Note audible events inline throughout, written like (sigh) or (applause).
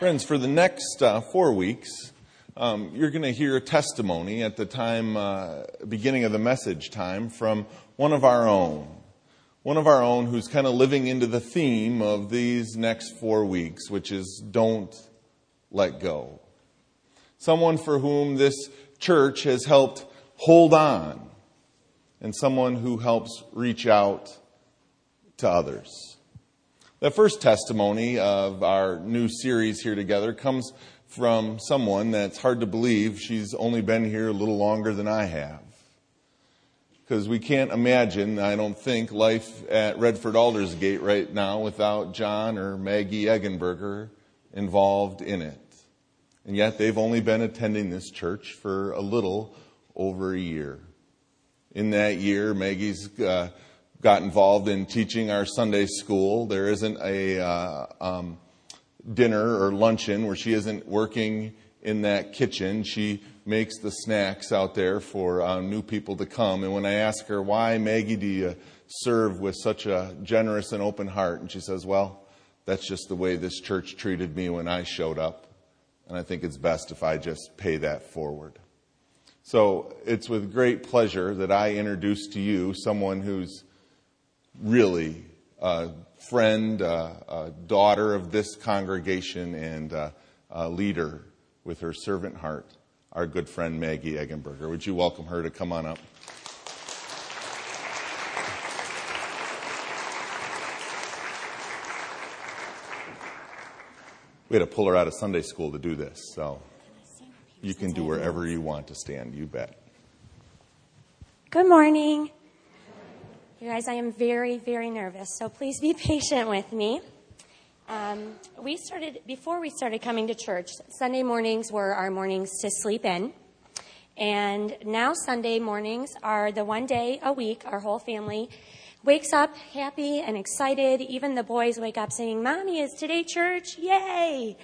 Friends, for the next uh, four weeks, um, you're going to hear a testimony at the time, uh, beginning of the message time, from one of our own. One of our own who's kind of living into the theme of these next four weeks, which is don't let go. Someone for whom this church has helped hold on, and someone who helps reach out to others. The first testimony of our new series here together comes from someone that's hard to believe she's only been here a little longer than I have. Because we can't imagine, I don't think, life at Redford Aldersgate right now without John or Maggie Eggenberger involved in it. And yet they've only been attending this church for a little over a year. In that year, Maggie's uh, got involved in teaching our Sunday school. There isn't a uh, um, dinner or luncheon where she isn't working in that kitchen. She makes the snacks out there for uh, new people to come. And when I ask her, why, Maggie, do you serve with such a generous and open heart? And she says, well, that's just the way this church treated me when I showed up. And I think it's best if I just pay that forward. So it's with great pleasure that I introduce to you someone who's really a friend, a daughter of this congregation, and a leader with her servant heart, our good friend Maggie Eggenberger. Would you welcome her to come on up? We had to pull her out of Sunday school to do this, so you can do wherever you want to stand, you bet. Good morning. You guys, I am very, very nervous, so please be (laughs) patient with me. Um, we started, before we started coming to church, Sunday mornings were our mornings to sleep in. And now Sunday mornings are the one day a week our whole family wakes up happy and excited. Even the boys wake up saying, Mommy, is today church? Yay!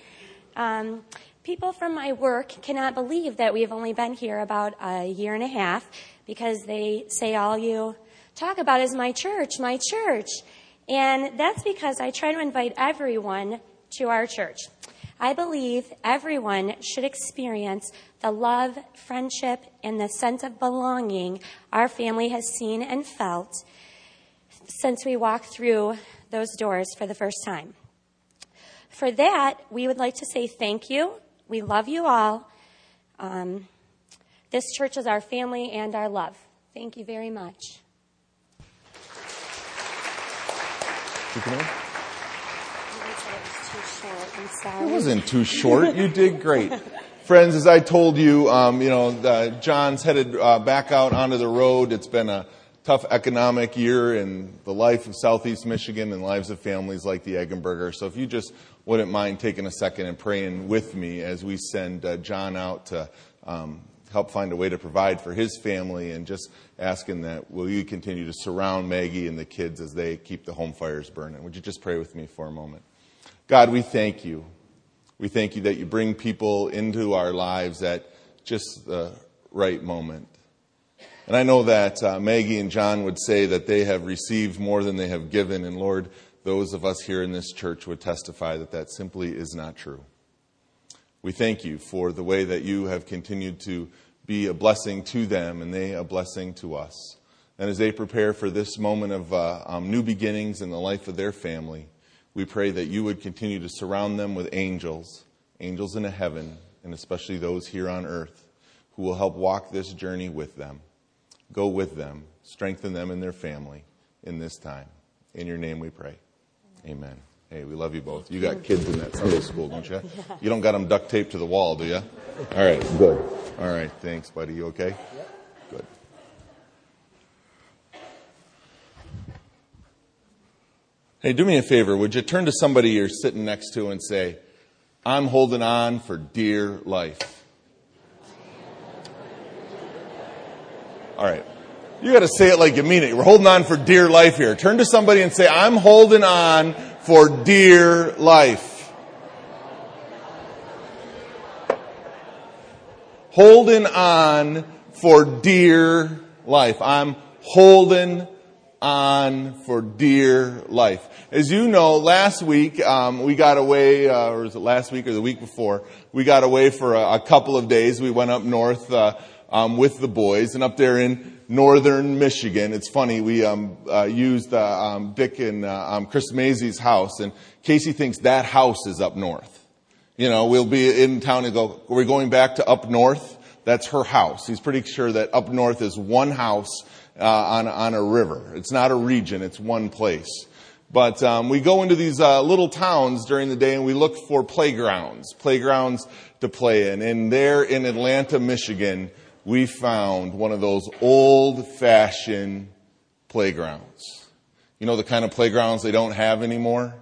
Um, people from my work cannot believe that we've only been here about a year and a half because they say all you talk about is my church, my church. And that's because I try to invite everyone to our church. I believe everyone should experience the love, friendship, and the sense of belonging our family has seen and felt since we walked through those doors for the first time. For that, we would like to say thank you. We love you all. Um, this church is our family and our love. Thank you very much. It wasn't too short. You did great. (laughs) Friends, as I told you, um, you know, uh, John's headed uh, back out onto the road. It's been a tough economic year in the life of Southeast Michigan and lives of families like the Eggenberger. So if you just wouldn't mind taking a second and praying with me as we send uh, John out to um, help find a way to provide for his family and just asking that will you continue to surround Maggie and the kids as they keep the home fires burning. Would you just pray with me for a moment? God, we thank you. We thank you that you bring people into our lives at just the right moment. And I know that uh, Maggie and John would say that they have received more than they have given. And Lord, those of us here in this church would testify that that simply is not true. We thank you for the way that you have continued to be a blessing to them and they a blessing to us. And as they prepare for this moment of uh, um, new beginnings in the life of their family, we pray that you would continue to surround them with angels, angels in heaven, and especially those here on earth who will help walk this journey with them. Go with them, strengthen them and their family in this time. In your name we pray. Amen. Hey, we love you both. You got kids in that Sunday school, don't you? You don't got them duct taped to the wall, do you? All right, good. All right, thanks, buddy. You okay? Good. Hey, do me a favor. Would you turn to somebody you're sitting next to and say, I'm holding on for dear life? All right. You got to say it like you mean it. We're holding on for dear life here. Turn to somebody and say, I'm holding on for dear life. Holding on for dear life. I'm holding on for dear life. As you know, last week um, we got away, uh, or was it last week or the week before? We got away for a, a couple of days. We went up north uh, um, with the boys, and up there in northern Michigan, it's funny. We um, uh, used uh, um, Dick and uh, um, Chris Mazey's house, and Casey thinks that house is up north. You know, we'll be in town and go, We're going back to up north? That's her house. He's pretty sure that up north is one house uh, on on a river. It's not a region; it's one place. But um, we go into these uh, little towns during the day and we look for playgrounds, playgrounds to play in. And there in Atlanta, Michigan, we found one of those old-fashioned playgrounds. You know the kind of playgrounds they don't have anymore?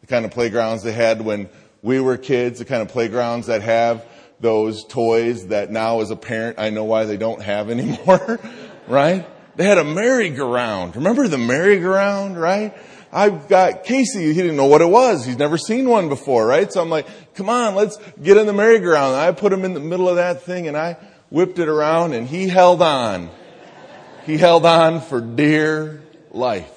The kind of playgrounds they had when we were kids, the kind of playgrounds that have those toys that now as a parent I know why they don't have (laughs) anymore, right? They had a merry-go-round. Remember the merry-go-round, right? I've got Casey, he didn't know what it was. He's never seen one before, right? So I'm like, come on, let's get in the merry-go-round. And I put him in the middle of that thing and I whipped it around and he held on. He held on for dear life.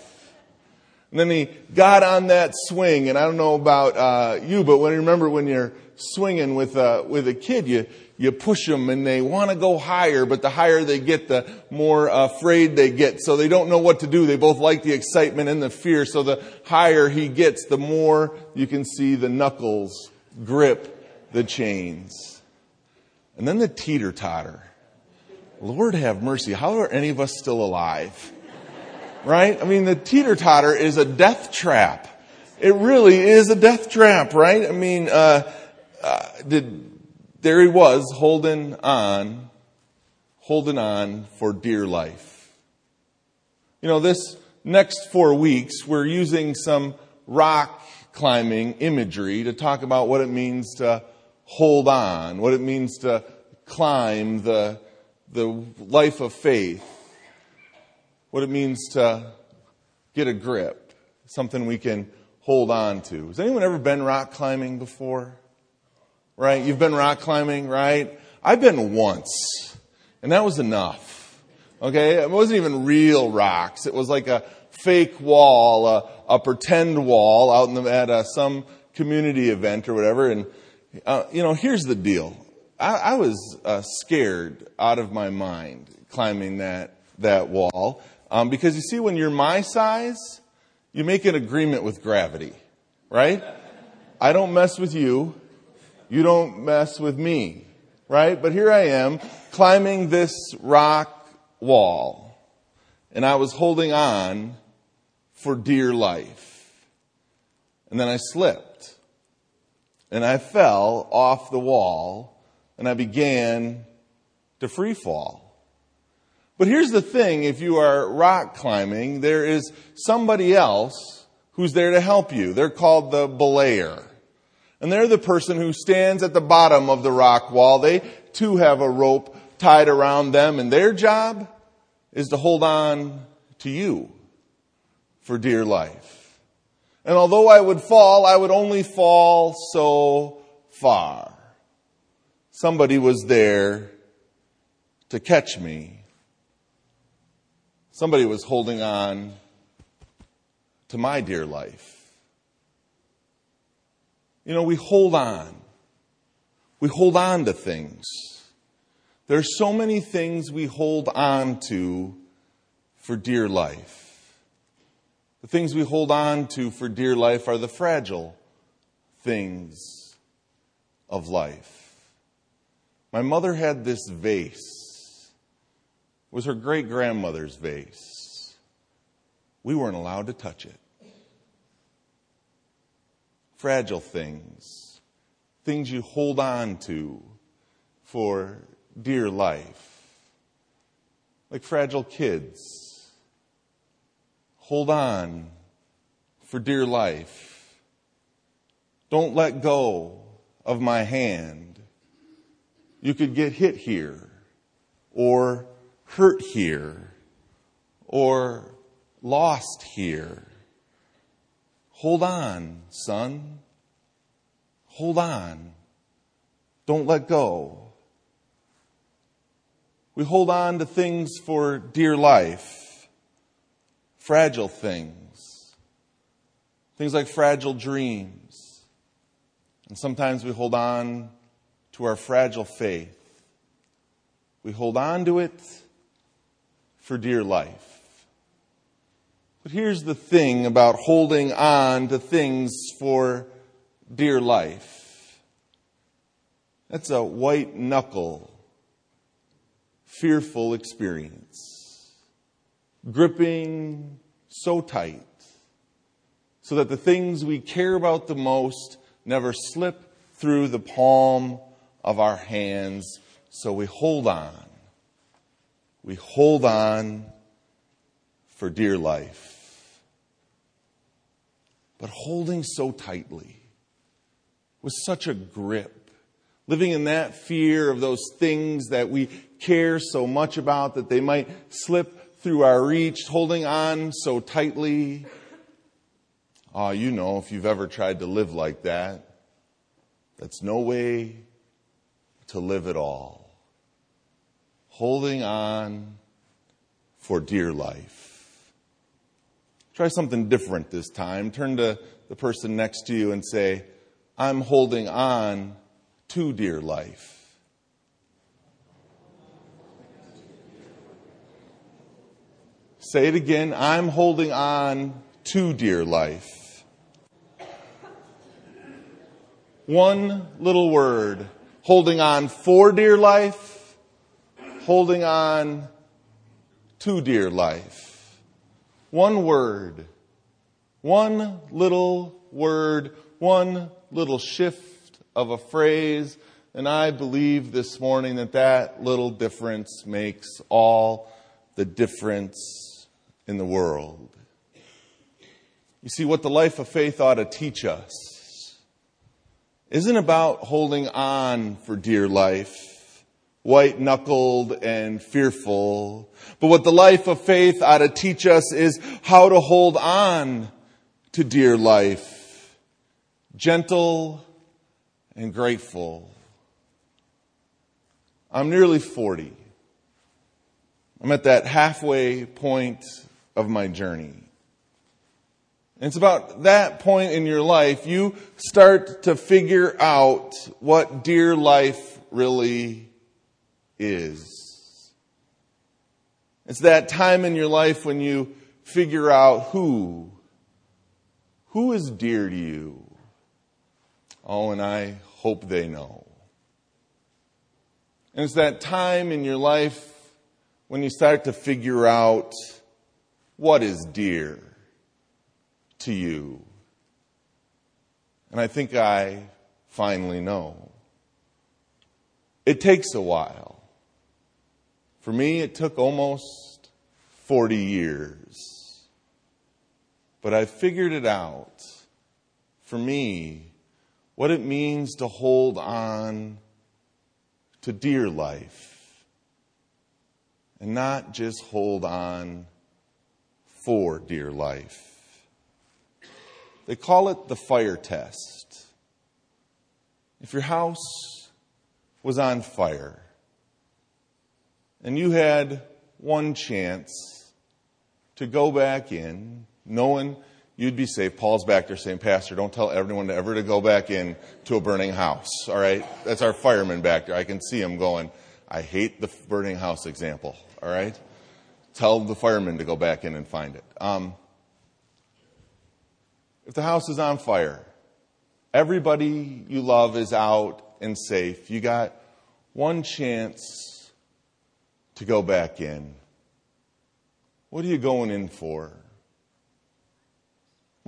And then he got on that swing, and I don't know about uh, you, but when you remember when you're swinging with with a kid, you, you push them and they want to go higher, but the higher they get, the more afraid they get. So they don't know what to do. They both like the excitement and the fear. So the higher he gets, the more you can see the knuckles grip the chains. And then the teeter totter. Lord have mercy. How are any of us still alive? Right? I mean, the teeter totter is a death trap. It really is a death trap, right? I mean, uh, uh, did, there he was holding on, holding on for dear life. You know, this next four weeks, we're using some rock climbing imagery to talk about what it means to hold on, what it means to climb the, the life of faith, what it means to get a grip, something we can hold on to. Has anyone ever been rock climbing before? Right? You've been rock climbing, right? I've been once, and that was enough. Okay? It wasn't even real rocks. It was like a fake wall, a, a pretend wall out in the, at a, some community event or whatever. And, uh, you know, here's the deal. I, I was uh, scared out of my mind climbing that, that wall. Um, because you see, when you're my size, you make an agreement with gravity, right? I don't mess with you. You don't mess with me, right? But here I am climbing this rock wall and I was holding on for dear life. And then I slipped and I fell off the wall and I began to free fall. But here's the thing, if you are rock climbing, there is somebody else who's there to help you. They're called the belayer. And they're the person who stands at the bottom of the rock wall. They too have a rope tied around them and their job is to hold on to you for dear life. And although I would fall, I would only fall so far. Somebody was there to catch me. Somebody was holding on to my dear life. You know, we hold on. We hold on to things. There are so many things we hold on to for dear life. The things we hold on to for dear life are the fragile things of life. My mother had this vase. It was her great grandmother's vase. We weren't allowed to touch it fragile things, things you hold on to for dear life, like fragile kids. Hold on for dear life. Don't let go of my hand. You could get hit here or hurt here or lost here. Hold on, son. Hold on. Don't let go. We hold on to things for dear life, fragile things. Things like fragile dreams. And sometimes we hold on to our fragile faith. We hold on to it for dear life. But here's the thing about holding on to things for dear life. That's a white knuckle, fearful experience. Gripping so tight so that the things we care about the most never slip through the palm of our hands. So we hold on. We hold on for dear life. But holding so tightly with such a grip, living in that fear of those things that we care so much about that they might slip through our reach, holding on so tightly. Ah, oh, you know, if you've ever tried to live like that, that's no way to live at all. Holding on for dear life. Try something different this time. Turn to the person next to you and say, I'm holding on to dear life. Say it again. I'm holding on to dear life. One little word. Holding on for dear life. Holding on to dear life. One word. One little word. One little shift of a phrase, and I believe this morning that that little difference makes all the difference in the world. You see, what the life of faith ought to teach us isn't about holding on for dear life, white knuckled and fearful, but what the life of faith ought to teach us is how to hold on to dear life gentle and grateful. I'm nearly 40. I'm at that halfway point of my journey. And it's about that point in your life you start to figure out what dear life really is. It's that time in your life when you figure out who, who is dear to you. Oh, and I hope they know. And it's that time in your life when you start to figure out what is dear to you. And I think I finally know. It takes a while. For me, it took almost 40 years. But I figured it out. For me, what it means to hold on to dear life and not just hold on for dear life. They call it the fire test. If your house was on fire and you had one chance to go back in, knowing you'd be safe. Paul's back there saying, Pastor, don't tell everyone ever to go back in to a burning house. All right? That's our fireman back there. I can see him going, I hate the burning house example. All right? Tell the fireman to go back in and find it. Um, if the house is on fire, everybody you love is out and safe. You got one chance to go back in. What are you going in for?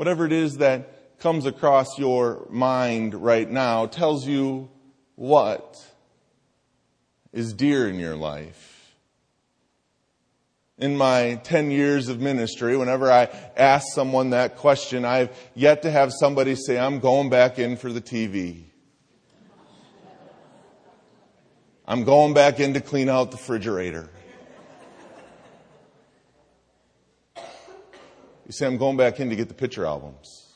whatever it is that comes across your mind right now tells you what is dear in your life. In my 10 years of ministry, whenever I ask someone that question, I've yet to have somebody say, I'm going back in for the TV. I'm going back in to clean out the refrigerator. You say, I'm going back in to get the picture albums.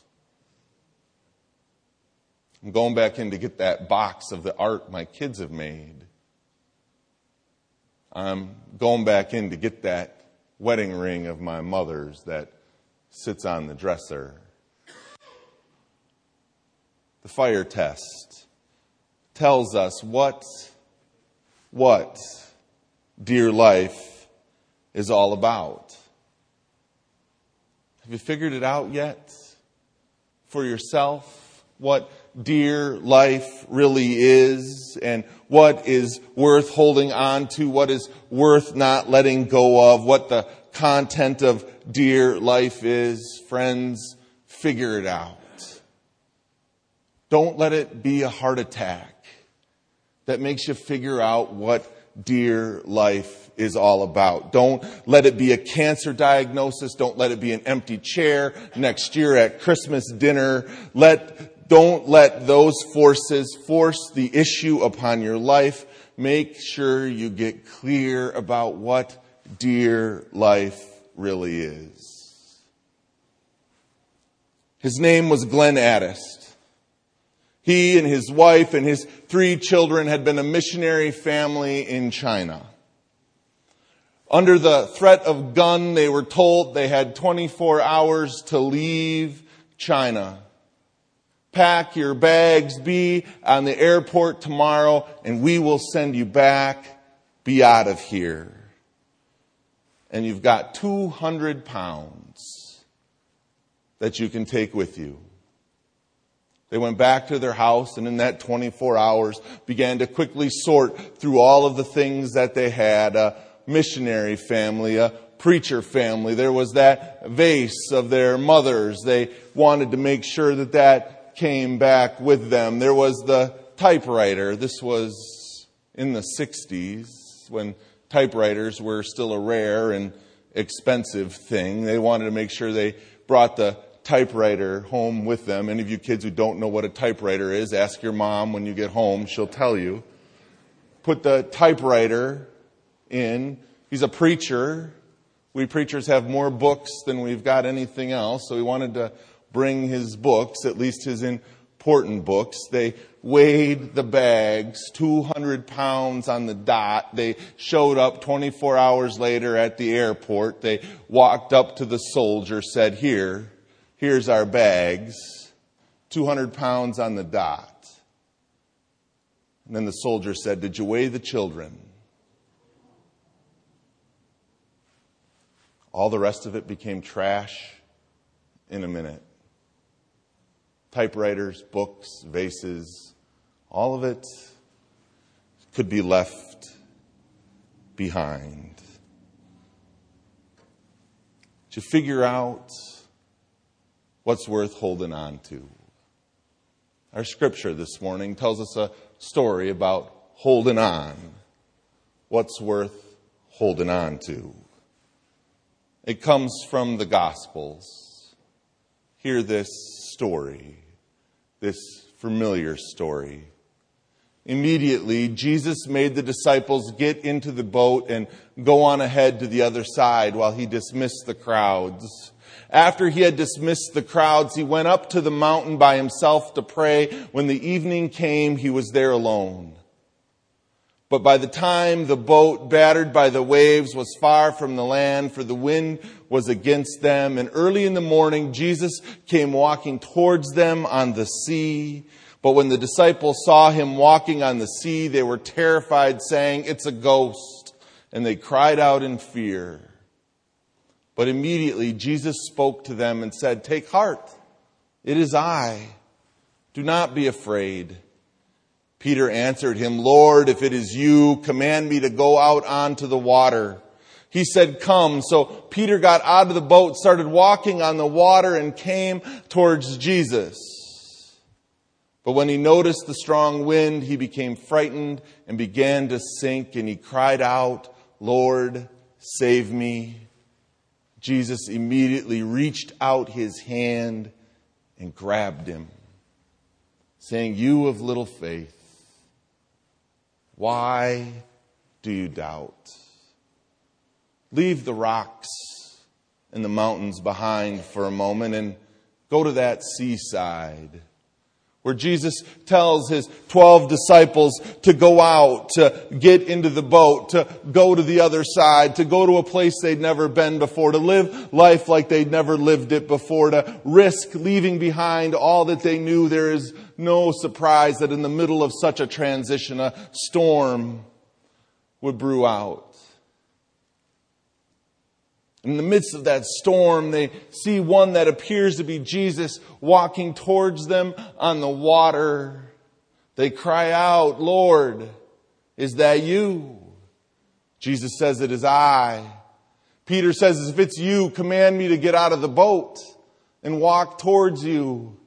I'm going back in to get that box of the art my kids have made. I'm going back in to get that wedding ring of my mother's that sits on the dresser. The fire test tells us what, what dear life is all about. Have you figured it out yet for yourself? What dear life really is and what is worth holding on to, what is worth not letting go of, what the content of dear life is. Friends, figure it out. Don't let it be a heart attack that makes you figure out what dear life is all about. Don't let it be a cancer diagnosis. Don't let it be an empty chair next year at Christmas dinner. Let, don't let those forces force the issue upon your life. Make sure you get clear about what dear life really is. His name was Glenn Addist. He and his wife and his three children had been a missionary family in China. Under the threat of gun, they were told they had 24 hours to leave China. Pack your bags, be on the airport tomorrow, and we will send you back. Be out of here. And you've got 200 pounds that you can take with you. They went back to their house and in that 24 hours began to quickly sort through all of the things that they had. A missionary family, a preacher family. There was that vase of their mothers. They wanted to make sure that that came back with them. There was the typewriter. This was in the 60s when typewriters were still a rare and expensive thing. They wanted to make sure they brought the typewriter home with them. Any of you kids who don't know what a typewriter is, ask your mom when you get home. She'll tell you. Put the typewriter in. He's a preacher. We preachers have more books than we've got anything else, so he wanted to bring his books, at least his important books. They weighed the bags, 200 pounds on the dot. They showed up 24 hours later at the airport. They walked up to the soldier, said, Here, Here's our bags, 200 pounds on the dot. And then the soldier said, Did you weigh the children? All the rest of it became trash in a minute. Typewriters, books, vases, all of it could be left behind. To figure out what's worth holding on to. Our scripture this morning tells us a story about holding on. What's worth holding on to? It comes from the Gospels. Hear this story, this familiar story. Immediately, Jesus made the disciples get into the boat and go on ahead to the other side while he dismissed the crowds. After he had dismissed the crowds, he went up to the mountain by himself to pray. When the evening came, he was there alone. But by the time the boat, battered by the waves, was far from the land, for the wind was against them, and early in the morning, Jesus came walking towards them on the sea. But when the disciples saw him walking on the sea, they were terrified, saying, It's a ghost. And they cried out in fear. But immediately Jesus spoke to them and said, Take heart, it is I. Do not be afraid. Peter answered him, Lord, if it is you, command me to go out onto the water. He said, Come. So Peter got out of the boat, started walking on the water, and came towards Jesus. But when he noticed the strong wind, he became frightened and began to sink, and he cried out, Lord, save me. Jesus immediately reached out his hand and grabbed him, saying, You of little faith, why do you doubt? Leave the rocks and the mountains behind for a moment and go to that seaside where Jesus tells his 12 disciples to go out, to get into the boat, to go to the other side, to go to a place they'd never been before, to live life like they'd never lived it before, to risk leaving behind all that they knew. There is no surprise that in the middle of such a transition, a storm would brew out. In the midst of that storm, they see one that appears to be Jesus walking towards them on the water. They cry out, Lord, is that you? Jesus says, it is I. Peter says, if it's you, command me to get out of the boat and walk towards you.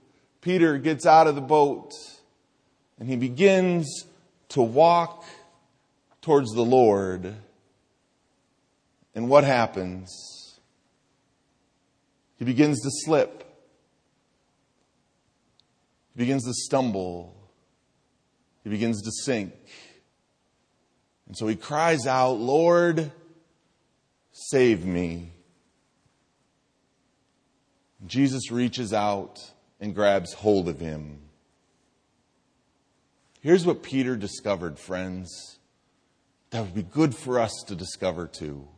Peter gets out of the boat and he begins to walk towards the Lord. And what happens? He begins to slip. He begins to stumble. He begins to sink. And so he cries out, Lord, save me. Jesus reaches out and grabs hold of him. Here's what Peter discovered, friends, that would be good for us to discover too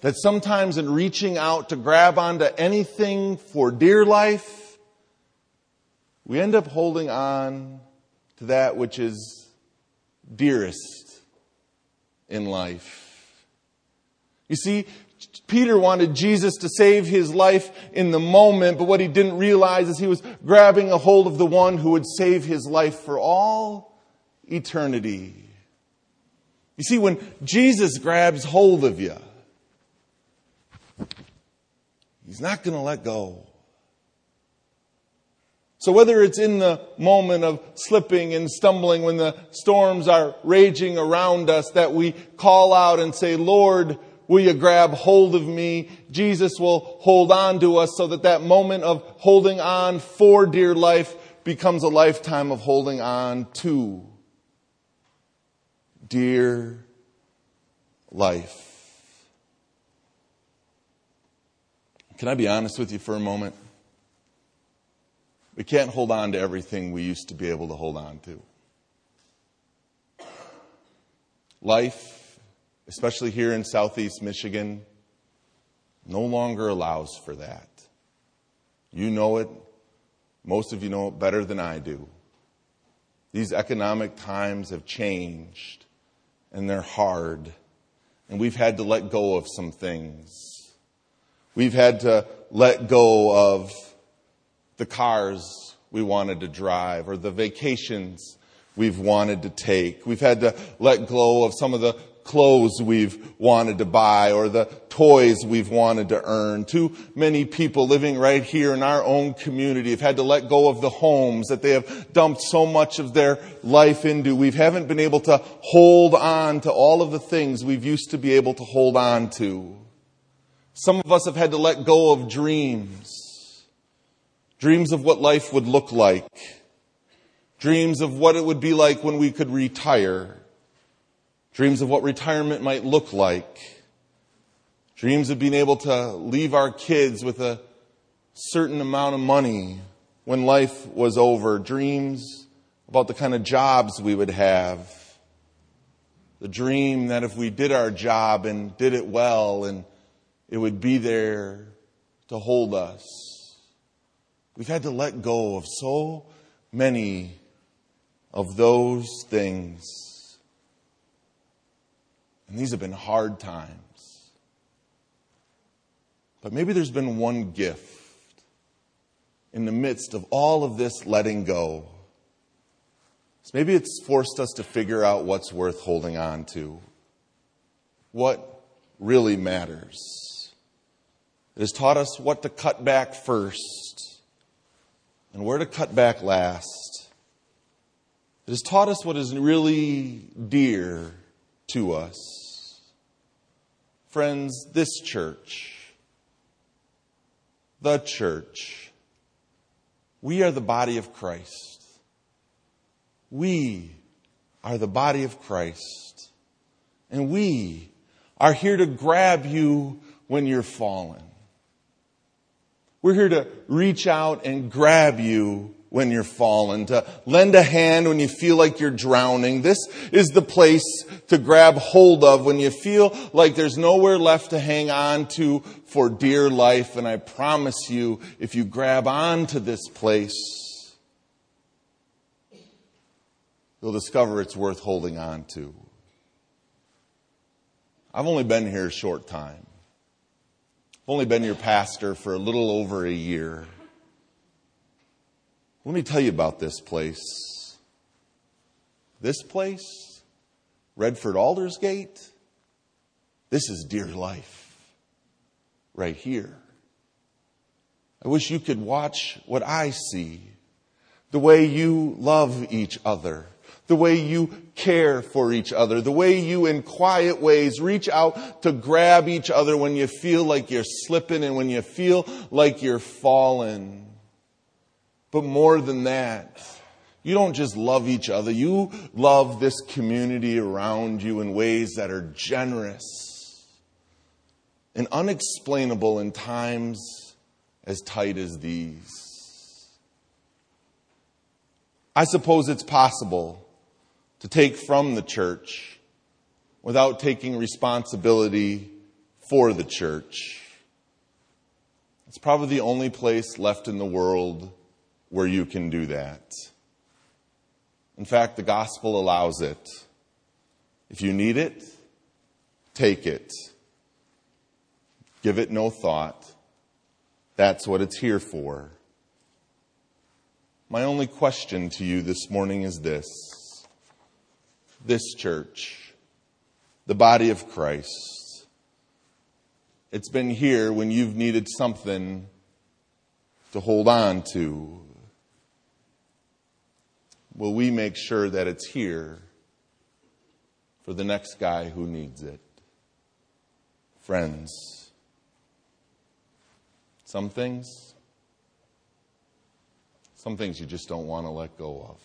that sometimes in reaching out to grab onto anything for dear life, we end up holding on to that which is dearest in life. You see, Peter wanted Jesus to save his life in the moment, but what he didn't realize is he was grabbing a hold of the one who would save his life for all eternity. You see, when Jesus grabs hold of you, He's not going to let go. So whether it's in the moment of slipping and stumbling when the storms are raging around us that we call out and say, Lord, will you grab hold of me? Jesus will hold on to us so that that moment of holding on for dear life becomes a lifetime of holding on to dear life. Can I be honest with you for a moment? We can't hold on to everything we used to be able to hold on to. Life, especially here in southeast Michigan, no longer allows for that. You know it. Most of you know it better than I do. These economic times have changed and they're hard. And we've had to let go of some things. We've had to let go of the cars we wanted to drive or the vacations we've wanted to take. We've had to let go of some of the clothes we've wanted to buy or the toys we've wanted to earn. Too many people living right here in our own community have had to let go of the homes that they have dumped so much of their life into. We haven't been able to hold on to all of the things we've used to be able to hold on to. Some of us have had to let go of dreams. Dreams of what life would look like. Dreams of what it would be like when we could retire. Dreams of what retirement might look like. Dreams of being able to leave our kids with a certain amount of money when life was over. Dreams about the kind of jobs we would have. The dream that if we did our job and did it well and it would be there to hold us. We've had to let go of so many of those things. And these have been hard times. But maybe there's been one gift in the midst of all of this letting go. So maybe it's forced us to figure out what's worth holding on to. What really matters. It has taught us what to cut back first and where to cut back last. It has taught us what is really dear to us. Friends, this church, the church, we are the body of Christ. We are the body of Christ. And we are here to grab you when you're fallen. We're here to reach out and grab you when you're fallen, to lend a hand when you feel like you're drowning. This is the place to grab hold of when you feel like there's nowhere left to hang on to for dear life. And I promise you, if you grab on to this place, you'll discover it's worth holding on to. I've only been here a short time. Only been your pastor for a little over a year. Let me tell you about this place. This place, Redford Aldersgate, this is dear life right here. I wish you could watch what I see, the way you love each other, the way you care for each other, the way you in quiet ways reach out to grab each other when you feel like you're slipping and when you feel like you're falling. But more than that, you don't just love each other, you love this community around you in ways that are generous and unexplainable in times as tight as these. I suppose it's possible to take from the church without taking responsibility for the church. It's probably the only place left in the world where you can do that. In fact, the gospel allows it. If you need it, take it. Give it no thought. That's what it's here for. My only question to you this morning is this. This church, the body of Christ, it's been here when you've needed something to hold on to, will we make sure that it's here for the next guy who needs it? Friends, some things, some things you just don't want to let go of.